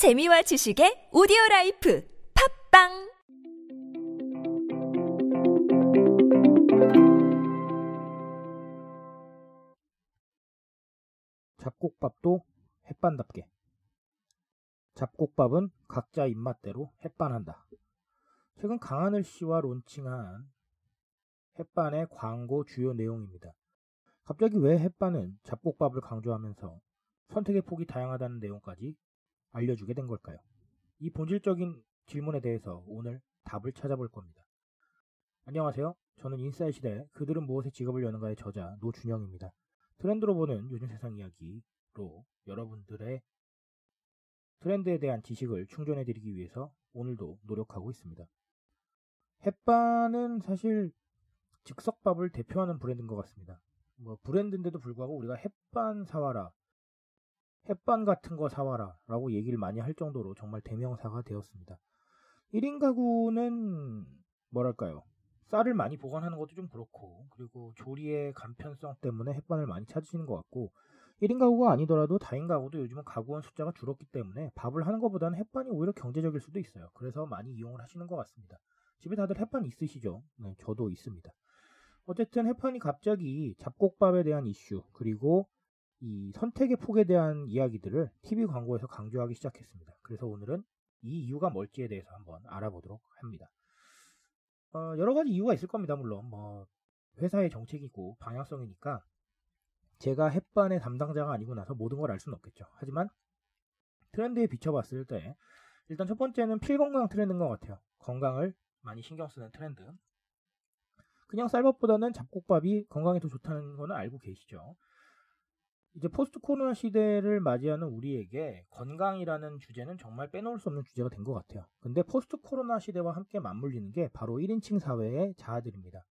재미와 지식의 오디오 라이프 팟빵 잡곡밥도 햇반답게. 잡곡밥은 각자 입맛대로 햇반한다. 최근 강하늘 씨와 론칭한 햇반의 광고 주요 내용입니다. 갑자기 왜 햇반은 잡곡밥을 강조하면서 선택의 폭이 다양하다는 내용까지 알려주게 된 걸까요? 이 본질적인 질문에 대해서 오늘 답을 찾아볼 겁니다. 안녕하세요. 저는 인사이 시대 그들은 무엇에 직업을 여는가의 저자 노준영입니다. 트렌드로 보는 요즘 세상 이야기로 여러분들의 트렌드에 대한 지식을 충전해 드리기 위해서 오늘도 노력하고 있습니다. 햇반은 사실 즉석밥을 대표하는 브랜드인 것 같습니다. 뭐 브랜드인데도 불구하고 우리가 햇반 사와라, 햇반 같은 거 사와라 라고 얘기를 많이 할 정도로 정말 대명사가 되었습니다. 1인 가구는 뭐랄까요? 쌀을 많이 보관하는 것도 좀 그렇고 그리고 조리의 간편성 때문에 햇반을 많이 찾으시는 것 같고 1인 가구가 아니더라도 다인 가구도 요즘은 가구원 숫자가 줄었기 때문에 밥을 하는 것보다는 햇반이 오히려 경제적일 수도 있어요. 그래서 많이 이용을 하시는 것 같습니다. 집에 다들 햇반 있으시죠? 네, 저도 있습니다. 어쨌든 햇반이 갑자기 잡곡밥에 대한 이슈 그리고 이 선택의 폭에 대한 이야기들을 TV 광고에서 강조하기 시작했습니다. 그래서 오늘은 이 이유가 뭘지에 대해서 한번 알아보도록 합니다. 어, 여러 가지 이유가 있을 겁니다. 물론 뭐 회사의 정책이고 방향성이니까 제가 햇반의 담당자가 아니고 나서 모든 걸 알 수는 없겠죠. 하지만 트렌드에 비춰봤을 때 일단 첫 번째는 필 건강 트렌드인 것 같아요. 건강을 많이 신경 쓰는 트렌드. 그냥 쌀밥보다는 잡곡밥이 건강에 더 좋다는 거는 알고 계시죠. 이제 포스트 코로나 시대를 맞이하는 우리에게 건강이라는 주제는 정말 빼놓을 수 없는 주제가 된 것 같아요. 근데 포스트 코로나 시대와 함께 맞물리는 게 바로 1인칭 사회의 자아들입니다.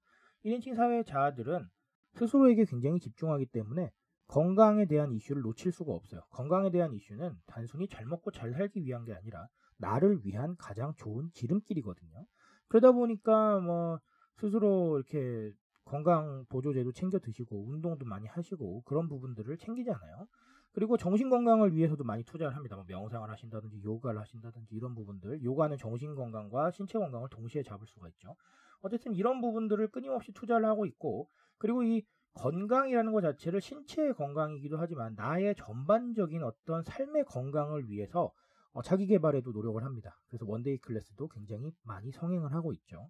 1인칭 사회의 자아들은 스스로에게 굉장히 집중하기 때문에 건강에 대한 이슈를 놓칠 수가 없어요. 건강에 대한 이슈는 단순히 잘 먹고 잘 살기 위한 게 아니라 나를 위한 가장 좋은 지름길이거든요. 그러다 보니까 뭐 스스로 이렇게 건강 보조제도 챙겨 드시고 운동도 많이 하시고 그런 부분들을 챙기잖아요. 그리고 정신 건강을 위해서도 많이 투자를 합니다. 뭐 명상을 하신다든지 요가를 하신다든지 이런 부분들. 요가는 정신 건강과 신체 건강을 동시에 잡을 수가 있죠. 어쨌든 이런 부분들을 끊임없이 투자를 하고 있고 그리고 이 건강이라는 것 자체를 신체의 건강이기도 하지만 나의 전반적인 어떤 삶의 건강을 위해서 어, 자기 개발에도 노력을 합니다. 그래서 원데이 클래스도 굉장히 많이 성행을 하고 있죠.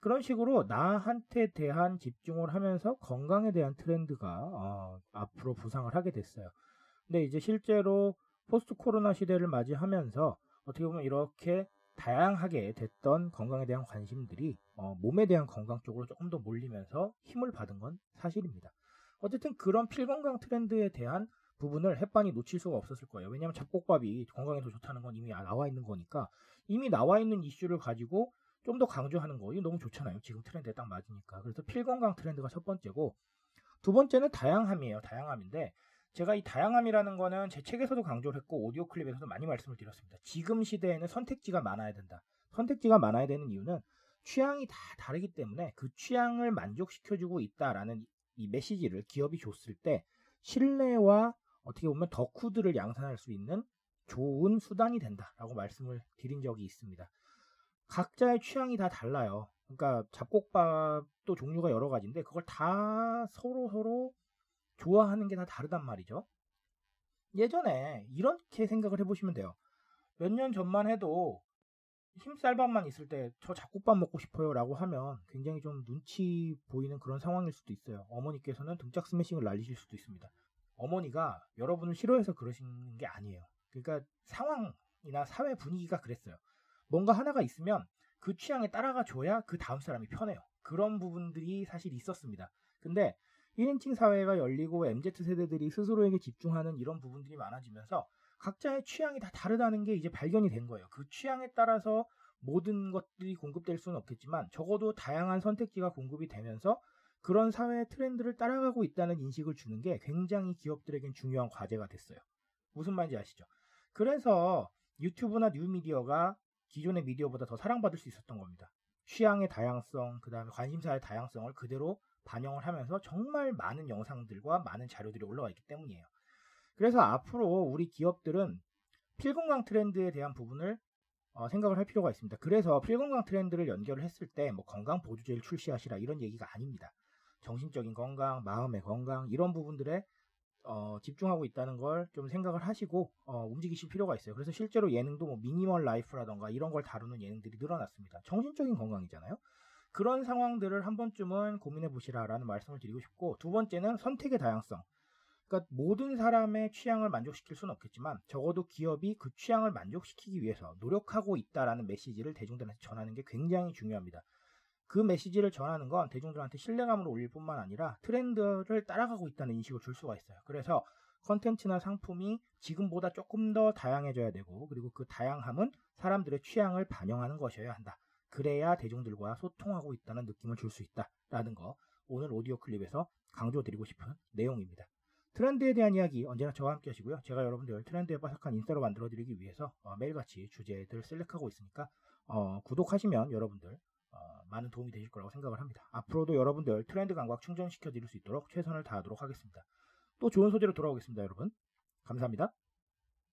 그런 식으로 나한테 대한 집중을 하면서 건강에 대한 트렌드가 어, 앞으로 부상을 하게 됐어요. 근데 이제 실제로 포스트 코로나 시대를 맞이하면서 어떻게 보면 이렇게 다양하게 됐던 건강에 대한 관심들이 어, 몸에 대한 건강 쪽으로 조금 더 몰리면서 힘을 받은 건 사실입니다. 어쨌든 그런 필건강 트렌드에 대한 부분을 햇반이 놓칠 수가 없었을 거예요. 왜냐하면 잡곡밥이 건강에 더 좋다는 건 이미 나와 있는 거니까 이미 나와 있는 이슈를 가지고 좀 더 강조하는 거 이거 너무 좋잖아요. 지금 트렌드에 딱 맞으니까. 그래서 필건강 트렌드가 첫 번째고 두 번째는 다양함이에요. 다양함인데 제가 이 다양함이라는 거는 제 책에서도 강조를 했고 오디오 클립에서도 많이 말씀을 드렸습니다. 지금 시대에는 선택지가 많아야 된다. 선택지가 많아야 되는 이유는 취향이 다 다르기 때문에 그 취향을 만족시켜주고 있다라는 이 메시지를 기업이 줬을 때 신뢰와 어떻게 보면 덕후들을 양산할 수 있는 좋은 수단이 된다라고 말씀을 드린 적이 있습니다. 각자의 취향이 다 달라요. 그러니까 잡곡밥도 종류가 여러 가지인데 그걸 다 서로 서로 좋아하는 게 다 다르단 말이죠. 예전에 이렇게 생각을 해보시면 돼요. 몇 년 전만 해도 힘쌀밥만 있을 때 저 잡곡밥 먹고 싶어요 라고 하면 굉장히 좀 눈치 보이는 그런 상황일 수도 있어요. 어머니께서는 등짝 스매싱을 날리실 수도 있습니다. 어머니가 여러분을 싫어해서 그러신 게 아니에요. 그러니까 상황이나 사회 분위기가 그랬어요. 뭔가 하나가 있으면 그 취향에 따라가 줘야 그 다음 사람이 편해요. 그런 부분들이 사실 있었습니다. 근데 1인칭 사회가 열리고 MZ세대들이 스스로에게 집중하는 이런 부분들이 많아지면서 각자의 취향이 다 다르다는 게 이제 발견이 된 거예요. 그 취향에 따라서 모든 것들이 공급될 수는 없겠지만 적어도 다양한 선택지가 공급이 되면서 그런 사회 트렌드를 따라가고 있다는 인식을 주는 게 굉장히 기업들에겐 중요한 과제가 됐어요. 무슨 말인지 아시죠? 그래서 유튜브나 뉴미디어가 기존의 미디어보다 더 사랑받을 수 있었던 겁니다. 취향의 다양성, 그 다음에 관심사의 다양성을 그대로 반영을 하면서 정말 많은 영상들과 많은 자료들이 올라와 있기 때문이에요. 그래서 앞으로 우리 기업들은 필건강 트렌드에 대한 부분을 어, 생각을 할 필요가 있습니다. 그래서 필건강 트렌드를 연결을 했을 때 뭐 건강 보조제를 출시하시라 이런 얘기가 아닙니다. 정신적인 건강, 마음의 건강 이런 부분들에 어, 집중하고 있다는 걸 좀 생각을 하시고 어, 움직이실 필요가 있어요. 그래서 실제로 예능도 뭐 미니멀 라이프라던가 이런 걸 다루는 예능들이 늘어났습니다. 정신적인 건강이잖아요. 그런 상황들을 한 번쯤은 고민해 보시라라는 말씀을 드리고 싶고 두 번째는 선택의 다양성. 그러니까 모든 사람의 취향을 만족시킬 수는 없겠지만 적어도 기업이 그 취향을 만족시키기 위해서 노력하고 있다라는 메시지를 대중들한테 전하는 게 굉장히 중요합니다. 그 메시지를 전하는 건 대중들한테 신뢰감을 올릴 뿐만 아니라 트렌드를 따라가고 있다는 인식을 줄 수가 있어요. 그래서 컨텐츠나 상품이 지금보다 조금 더 다양해져야 되고 그리고 그 다양함은 사람들의 취향을 반영하는 것이어야 한다. 그래야 대중들과 소통하고 있다는 느낌을 줄 수 있다라는 거 오늘 오디오 클립에서 강조드리고 싶은 내용입니다. 트렌드에 대한 이야기 언제나 저와 함께 하시고요. 제가 여러분들 트렌드에 빠삭한 인싸로 만들어드리기 위해서 어, 매일같이 주제들 셀렉하고 있으니까 어, 구독하시면 여러분들 어, 많은 도움이 되실 거라고 생각을 합니다. 앞으로도 여러분들 트렌드 감각 충전시켜 드릴 수 있도록 최선을 다하도록 하겠습니다. 또 좋은 소재로 돌아오겠습니다, 여러분. 감사합니다.